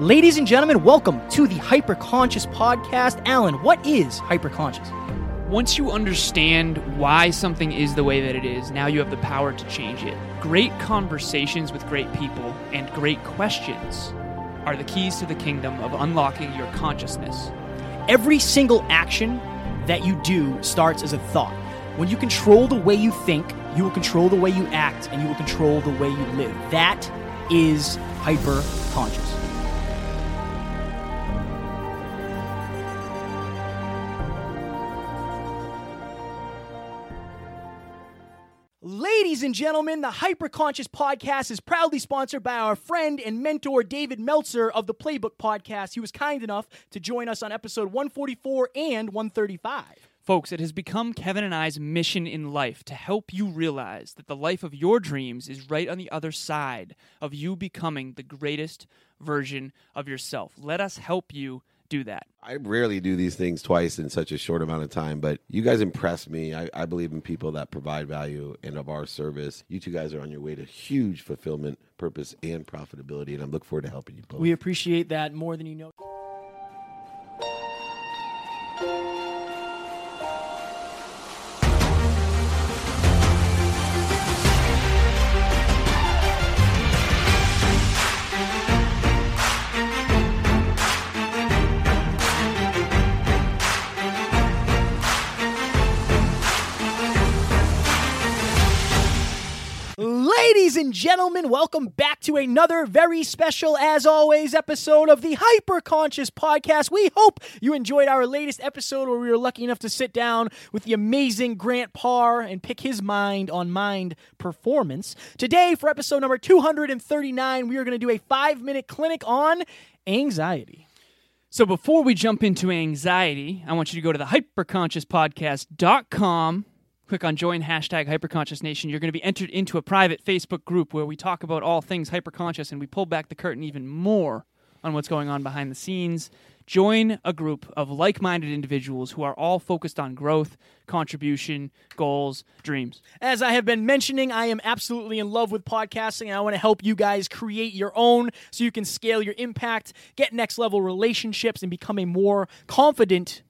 Ladies and gentlemen, welcome to the Hyperconscious Podcast. Alan, what is hyperconscious? Once you understand why something is the way that it is, now you have the power to change it. Great conversations with great people and great questions are the keys to the kingdom of unlocking your consciousness. Every single action that you do starts as a thought. When you control the way you think, you will control the way you act and you will control the way you live. That is hyperconscious. Ladies and gentlemen, the Hyperconscious Podcast is proudly sponsored by our friend and mentor David Meltzer of the Playbook Podcast. He was kind enough to join us on episode 144 and 135. Folks, it has become Kevin and I's mission in life to help you realize that the life of your dreams is right on the other side of you becoming the greatest version of yourself. Let us help you do that. I rarely do these things twice in such a short amount of time, but you guys impress me. I, I, believe in people that provide value and of our service. You two guys are on your way to huge fulfillment, purpose, and profitability, and I look forward to helping you both. We appreciate that more than you know. Ladies and gentlemen, welcome back to another very special, as always, episode of the Hyperconscious Podcast. We hope you enjoyed our latest episode where we were lucky enough to sit down with the amazing Grant Parr and pick his mind on mind performance. Today, for episode number 239, we are going to do a five minute clinic on anxiety. So before we jump into anxiety, I want you to go to the hyperconsciouspodcast.com click on join hashtag hyperconscious nation. You're going to be entered into a private facebook group where we talk about all things hyperconscious and we pull back the curtain even more on what's going on behind the scenes. Join a group of like-minded individuals who are all focused on growth contribution goals dreams. As i have been mentioning i am absolutely in love with podcasting and i want to help you guys create your own so you can scale your impact get next level relationships and become a more confident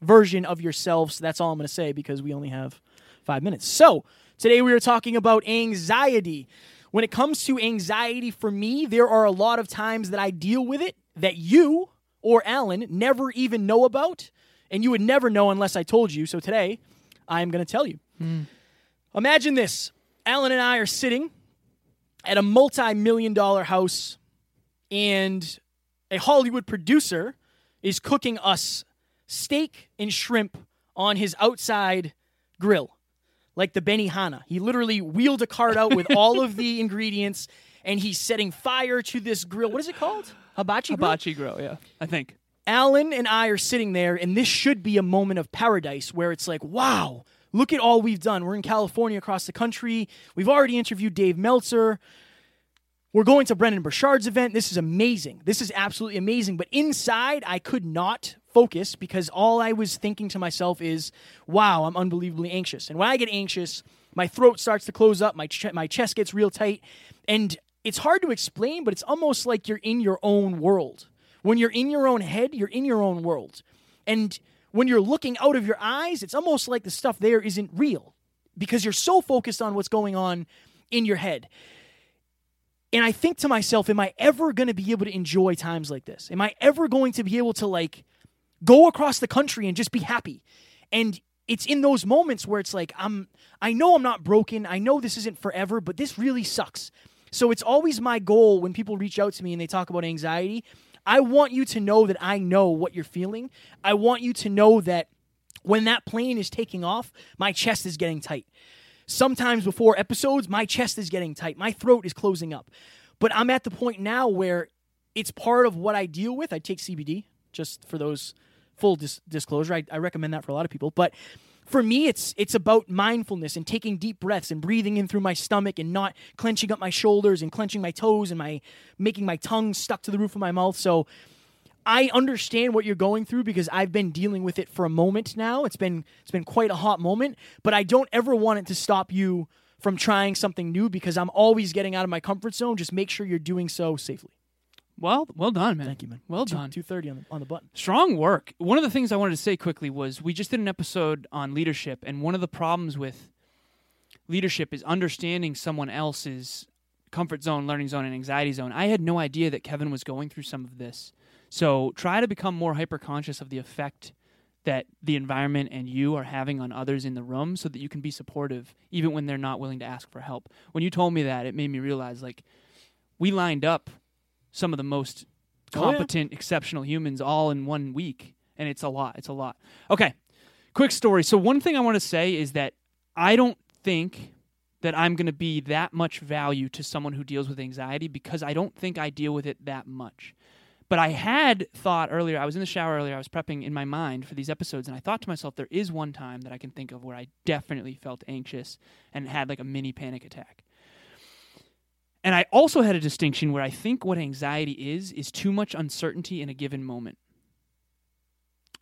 version of yourselves. That's all i'm going to say because we only have five minutes. So, today we are talking about anxiety. When it comes to anxiety for me, there are a lot of times that I deal with it that you or Alan never even know about, and you would never know unless I told you. So, today I'm going to tell you. Mm. Imagine this Alan and I are sitting at a multi million dollar house, and a Hollywood producer is cooking us steak and shrimp on his outside grill like the Benihana. He literally wheeled a cart out with all of the ingredients and he's setting fire to this grill. What is it called? Hibachi grill? Hibachi grill, yeah. I think. Alan and I are sitting there, and this should be a moment of paradise where it's like, wow, look at all we've done. We're in California across the country. We've already interviewed Dave Meltzer. We're going to Brendon Burchard's event. This is amazing. This is absolutely amazing. But inside, I could not focus because all I was thinking to myself is, wow, I'm unbelievably anxious. And when I get anxious, my throat starts to close up, my, ch- my chest gets real tight. And it's hard to explain, but it's almost like you're in your own world. When you're in your own head, you're in your own world. And when you're looking out of your eyes, it's almost like the stuff there isn't real because you're so focused on what's going on in your head. And I think to myself, am I ever going to be able to enjoy times like this? Am I ever going to be able to like go across the country and just be happy? And it's in those moments where it's like I'm I know I'm not broken. I know this isn't forever, but this really sucks. So it's always my goal when people reach out to me and they talk about anxiety, I want you to know that I know what you're feeling. I want you to know that when that plane is taking off, my chest is getting tight. Sometimes before episodes, my chest is getting tight, my throat is closing up. But I'm at the point now where it's part of what I deal with. I take CBD just for those full dis- disclosure. I, I recommend that for a lot of people. But for me it's it's about mindfulness and taking deep breaths and breathing in through my stomach and not clenching up my shoulders and clenching my toes and my making my tongue stuck to the roof of my mouth so I understand what you're going through because I've been dealing with it for a moment now. It's been it's been quite a hot moment, but I don't ever want it to stop you from trying something new because I'm always getting out of my comfort zone. Just make sure you're doing so safely. Well, well done, man. Thank you, man. Well Two- done. 230 on the, on the button. Strong work. One of the things I wanted to say quickly was we just did an episode on leadership, and one of the problems with leadership is understanding someone else's comfort zone, learning zone, and anxiety zone. I had no idea that Kevin was going through some of this. So try to become more hyper conscious of the effect that the environment and you are having on others in the room so that you can be supportive even when they're not willing to ask for help. When you told me that, it made me realize like we lined up some of the most Oh, yeah. competent, exceptional humans all in one week. And it's a lot. It's a lot. Okay. Quick story. So, one thing I want to say is that I don't think that I'm going to be that much value to someone who deals with anxiety because I don't think I deal with it that much. But I had thought earlier, I was in the shower earlier, I was prepping in my mind for these episodes, and I thought to myself, there is one time that I can think of where I definitely felt anxious and had like a mini panic attack. And I also had a distinction where I think what anxiety is, is too much uncertainty in a given moment.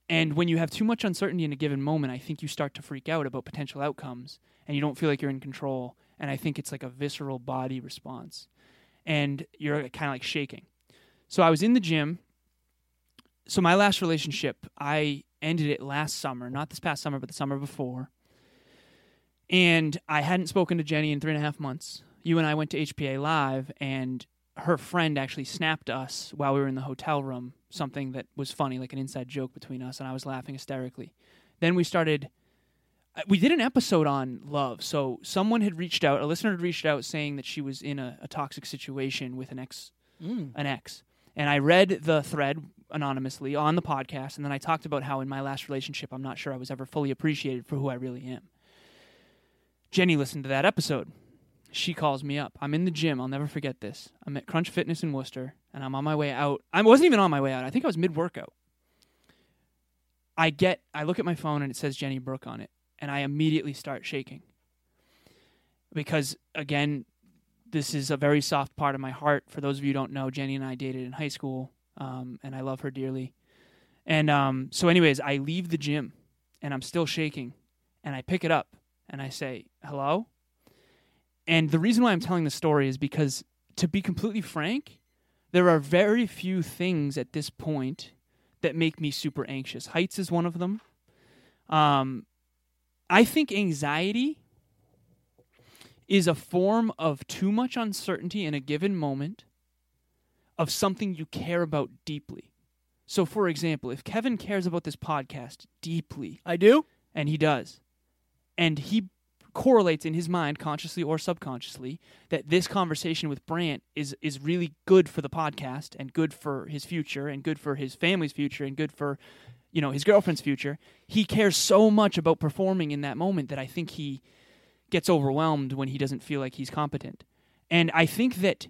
And when you have too much uncertainty in a given moment, I think you start to freak out about potential outcomes and you don't feel like you're in control. And I think it's like a visceral body response. And you're kind of like shaking. So I was in the gym. So my last relationship, I ended it last summer, not this past summer, but the summer before. And I hadn't spoken to Jenny in three and a half months. You and I went to HPA Live, and her friend actually snapped us while we were in the hotel room something that was funny, like an inside joke between us, and I was laughing hysterically. Then we started. uh, We did an episode on love. So someone had reached out, a listener had reached out saying that she was in a, a toxic situation with an ex, Mm. an ex, and I read the thread anonymously on the podcast, and then I talked about how in my last relationship, I'm not sure I was ever fully appreciated for who I really am. Jenny listened to that episode. She calls me up. I'm in the gym. I'll never forget this. I'm at Crunch Fitness in Worcester, and I'm on my way out. I wasn't even on my way out. I think I was mid workout. I get, I look at my phone and it says Jenny Brooke on it, and I immediately start shaking. Because, again, this is a very soft part of my heart. For those of you who don't know, Jenny and I dated in high school, um, and I love her dearly. And um, so, anyways, I leave the gym, and I'm still shaking, and I pick it up, and I say, hello? And the reason why I'm telling the story is because, to be completely frank, there are very few things at this point that make me super anxious. Heights is one of them. Um, I think anxiety is a form of too much uncertainty in a given moment of something you care about deeply. So, for example, if Kevin cares about this podcast deeply, I do. and he does. And he correlates in his mind, consciously or subconsciously, that this conversation with Brant is is really good for the podcast and good for his future and good for his family's future and good for you know his girlfriend's future. He cares so much about performing in that moment that I think he gets overwhelmed when he doesn't feel like he's competent. And I think that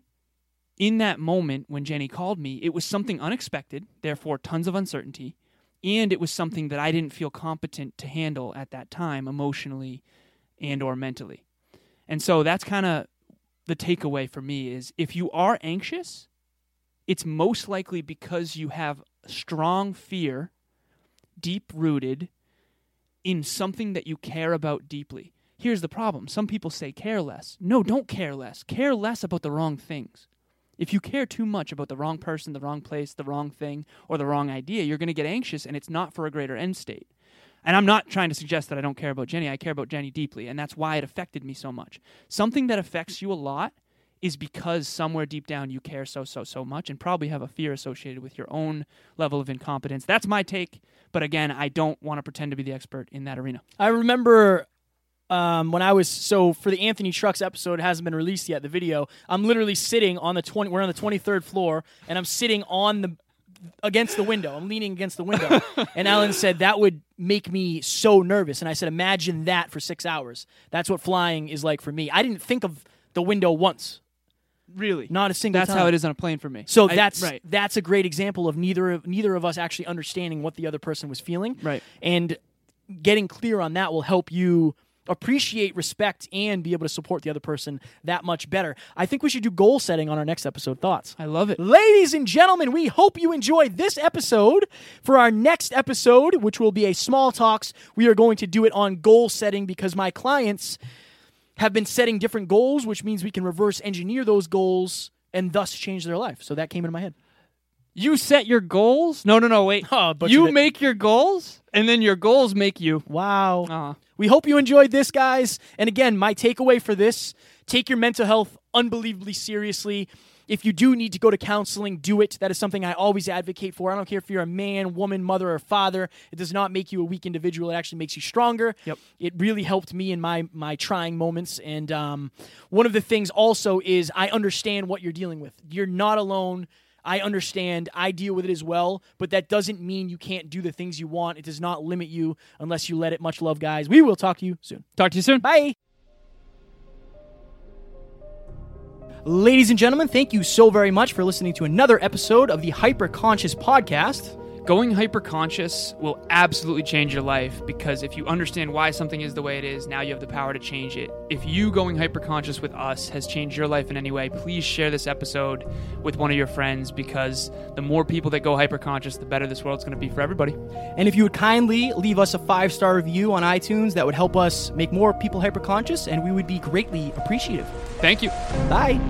in that moment when Jenny called me, it was something unexpected, therefore tons of uncertainty and it was something that I didn't feel competent to handle at that time emotionally and or mentally. And so that's kind of the takeaway for me is if you are anxious, it's most likely because you have strong fear deep rooted in something that you care about deeply. Here's the problem. Some people say care less. No, don't care less. Care less about the wrong things. If you care too much about the wrong person, the wrong place, the wrong thing, or the wrong idea, you're going to get anxious and it's not for a greater end state. And I'm not trying to suggest that I don't care about Jenny. I care about Jenny deeply, and that's why it affected me so much. Something that affects you a lot is because somewhere deep down you care so, so, so much and probably have a fear associated with your own level of incompetence. That's my take. But again, I don't want to pretend to be the expert in that arena. I remember um, when I was so for the Anthony Trucks episode hasn't been released yet. The video I'm literally sitting on the twenty. We're on the twenty third floor, and I'm sitting on the against the window. I'm leaning against the window, and Alan said that would make me so nervous. And I said, imagine that for six hours. That's what flying is like for me. I didn't think of the window once, Really? not a single That's time. how it is on a plane for me. So I- that's right. that's a great example of neither of neither of us actually understanding what the other person was feeling. Right. And getting clear on that will help you appreciate, respect, and be able to support the other person that much better. I think we should do goal setting on our next episode. Thoughts? I love it. Ladies and gentlemen, we hope you enjoyed this episode. For our next episode, which will be a small talks, we are going to do it on goal setting because my clients have been setting different goals, which means we can reverse engineer those goals and thus change their life. So that came into my head. You set your goals? No, no, no. Wait. Oh, you it. make your goals, and then your goals make you. Wow. Ah. We hope you enjoyed this, guys. And again, my takeaway for this take your mental health unbelievably seriously. If you do need to go to counseling, do it. That is something I always advocate for. I don't care if you're a man, woman, mother, or father. It does not make you a weak individual. It actually makes you stronger. Yep. It really helped me in my my trying moments. And um, one of the things also is I understand what you're dealing with. You're not alone. I understand. I deal with it as well, but that doesn't mean you can't do the things you want. It does not limit you unless you let it. Much love, guys. We will talk to you soon. Talk to you soon. Bye. Ladies and gentlemen, thank you so very much for listening to another episode of the Hyper Conscious Podcast. Going hyperconscious will absolutely change your life because if you understand why something is the way it is, now you have the power to change it. If you going hyperconscious with us has changed your life in any way, please share this episode with one of your friends because the more people that go hyperconscious, the better this world's going to be for everybody. And if you would kindly leave us a five star review on iTunes, that would help us make more people hyperconscious and we would be greatly appreciative. Thank you. Bye.